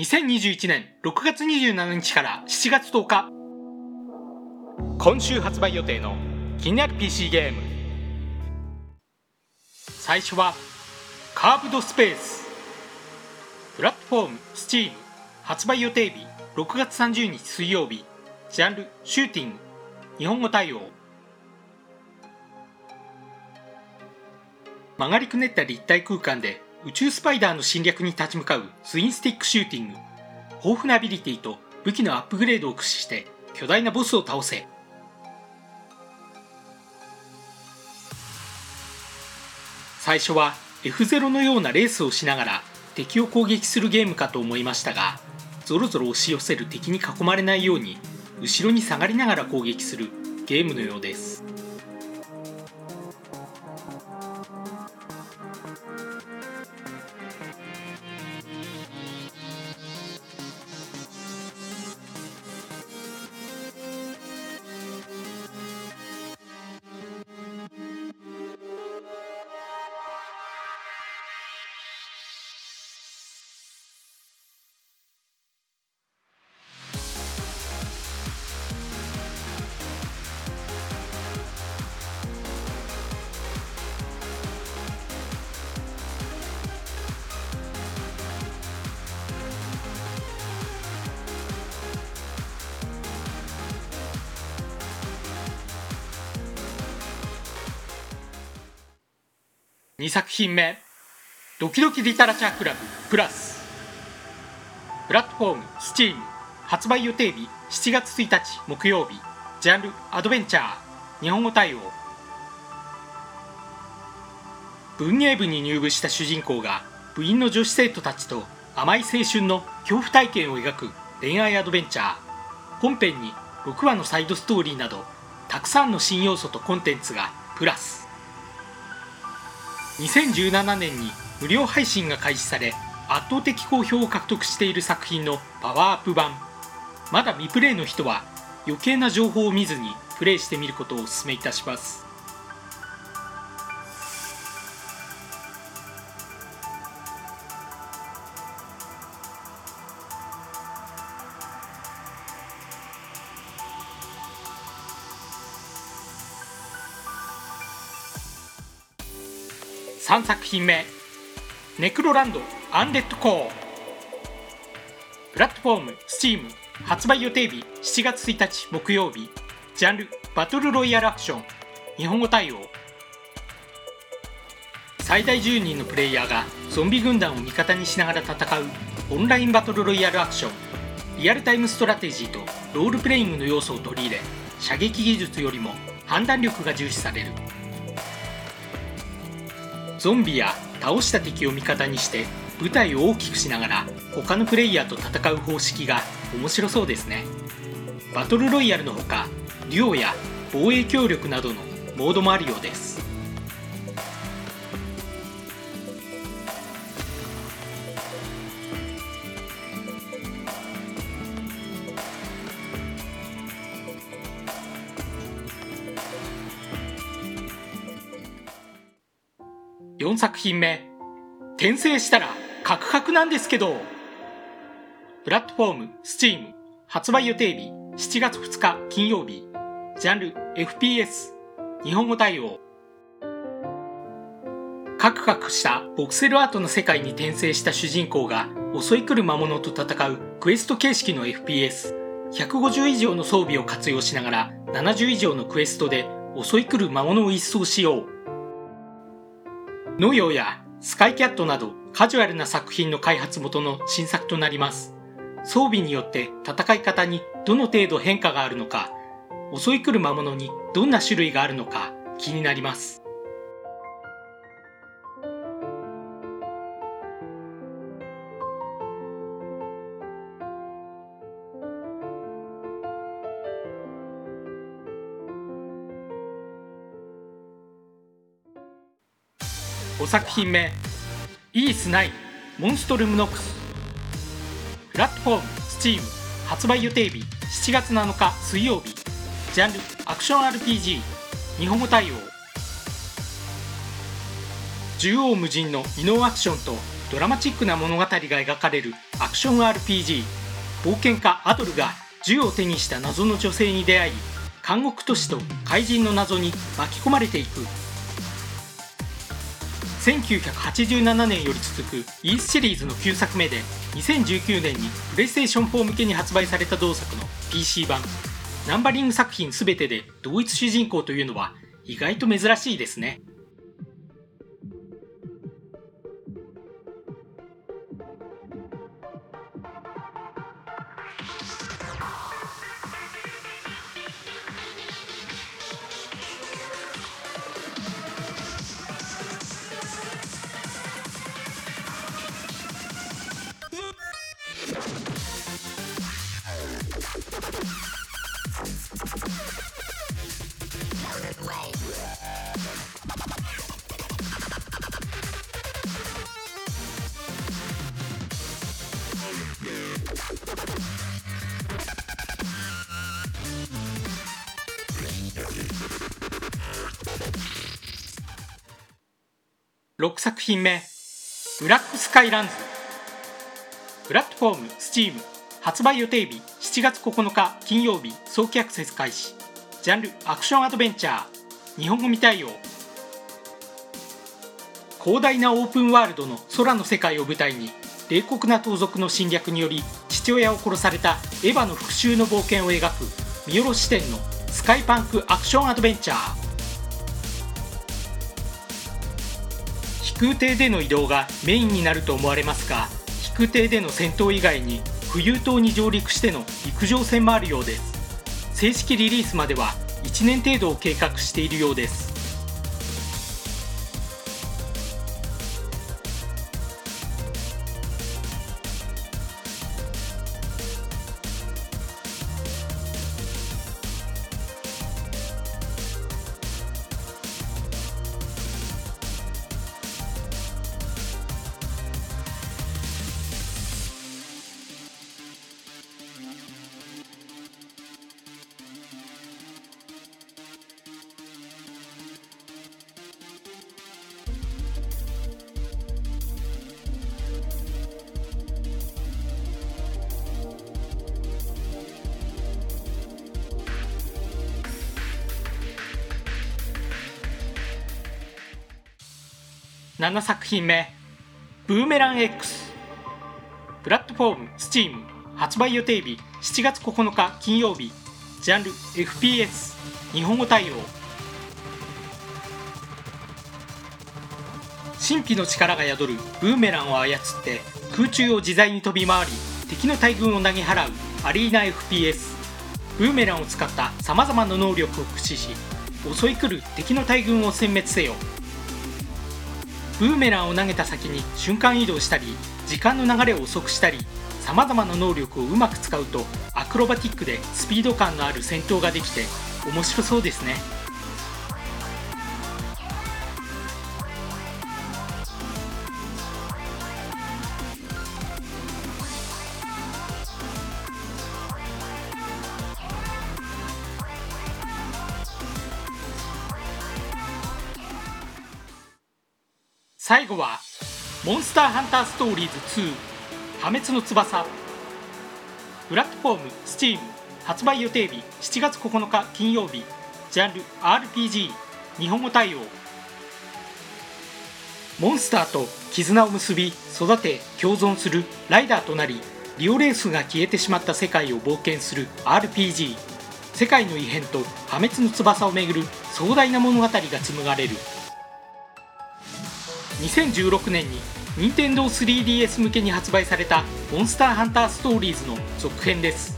2021年6月27日から7月10日今週発売予定の気になる PC ゲーム。最初はカーブドスペースプラットフォーム Steam 発売予定日6月30日水曜日。ジャンルシューティング。日本語対応。曲がりくねった立体空間で宇宙スパイダーの侵略に立ち向かうツインスティックシューティング。豊富なアビリティと武器のアップグレードを駆使して巨大なボスを倒せ。最初は F0 のようなレースをしながら敵を攻撃するゲームかと思いましたがゾロゾロ押し寄せる敵に囲まれないように後ろに下がりながら攻撃するゲームのようです。2作品目「ドキドキリタラチャークラブプラス」プラットフォーム STEAM 発売予定日7月1日木曜日。ジャンルアドベンチャー。日本語対応。文芸部に入部した主人公が部員の女子生徒たちと甘い青春の恐怖体験を描く恋愛アドベンチャー。本編に6話のサイドストーリーなどたくさんの新要素とコンテンツがプラス。2017年に無料配信が開始され圧倒的好評を獲得している作品のパワーアップ版。まだ未プレイの人は余計な情報を見ずにプレイしてみることをお勧めいたします。3作品目「ネクロランドアンデッドコー」プラットフォーム STEAM 発売予定日7月1日木曜日。ジャンルバトルロイヤルアクション日本語対応。最大10人のプレイヤーがゾンビ軍団を味方にしながら戦うオンラインバトルロイヤルアクションリアルタイムストラテジーとロールプレイングの要素を取り入れ射撃技術よりも判断力が重視される。ゾンビや倒した敵を味方にして舞台を大きくしながら他のプレイヤーと戦う方式が面白そうですね。バトルロイヤルのほかデュオや防衛協力などのモードもあるようです。4作品目。転生したらカクカクなんですけど。プラットフォーム STEAM 発売予定日7月2日金曜日。ジャンル FPS 日本語対応。カクカクしたボクセルアートの世界に転生した主人公が襲い来る魔物と戦うクエスト形式の FPS150 以上の装備を活用しながら70以上のクエストで襲い来る魔物を一掃しよう。農業やスカイキャットなどカジュアルな作品の開発元の新作となります。装備によって戦い方にどの程度変化があるのか、襲い来る魔物にどんな種類があるのか気になります。5作品目イース9モンストルムノックス。プラットフォーム STEAM 発売予定日7月7日水曜日。ジャンルアクション RPG 日本語対応。縦横無尽の異能アクションとドラマチックな物語が描かれるアクション RPG 冒険家アドルが銃を手にした謎の女性に出会い監獄都市と怪人の謎に巻き込まれていく。1987年より続くイースシリーズの9作目で2019年にプレイステーション4向けに発売された同作の PC 版。ナンバリング作品全てで同一主人公というのは意外と珍しいですね。6作品目ブラックスカイランズ。プラットフォーム Steam 発売予定日7月9日金曜日早期アクセス開始。ジャンルアクションアドベンチャー日本語未対応。広大なオープンワールドの空の世界を舞台に冷酷な盗賊の侵略により父親を殺されたエヴァの復讐の冒険を描く見下ろし点のスカイパンクアクションアドベンチャー。空艇での移動がメインになると思われますが飛空艇での戦闘以外に浮遊島に上陸しての陸上戦もあるようです正式リリースまでは1年程度を計画しているようです7作品目ブーメラン X プラットフォーム Steam 発売予定日7月9日金曜日。ジャンル FPS 日本語対応。神秘の力が宿るブーメランを操って空中を自在に飛び回り敵の大軍を投げ払うアリーナ FPS ブーメランを使ったさまざまな能力を駆使し襲い来る敵の大軍を殲滅せよ。ブーメランを投げた先に瞬間移動したり時間の流れを遅くしたりさまざまな能力をうまく使うとアクロバティックでスピード感のある戦闘ができて面白そうですね。最後はモンスターハンターストーリーズ2破滅の翼。プラットフォーム Steam 発売予定日7月9日金曜日。ジャンル RPG 日本語対応。モンスターと絆を結び育て共存するライダーとなりリオレースが消えてしまった世界を冒険する RPG 世界の異変と破滅の翼をめぐる壮大な物語が紡がれる。2016年に任天堂 3DS 向けに発売された「モンスターハンターストーリーズ」の続編です。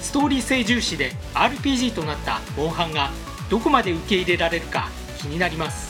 ストーリー性重視で RPG となったモンハンがどこまで受け入れられるか気になります。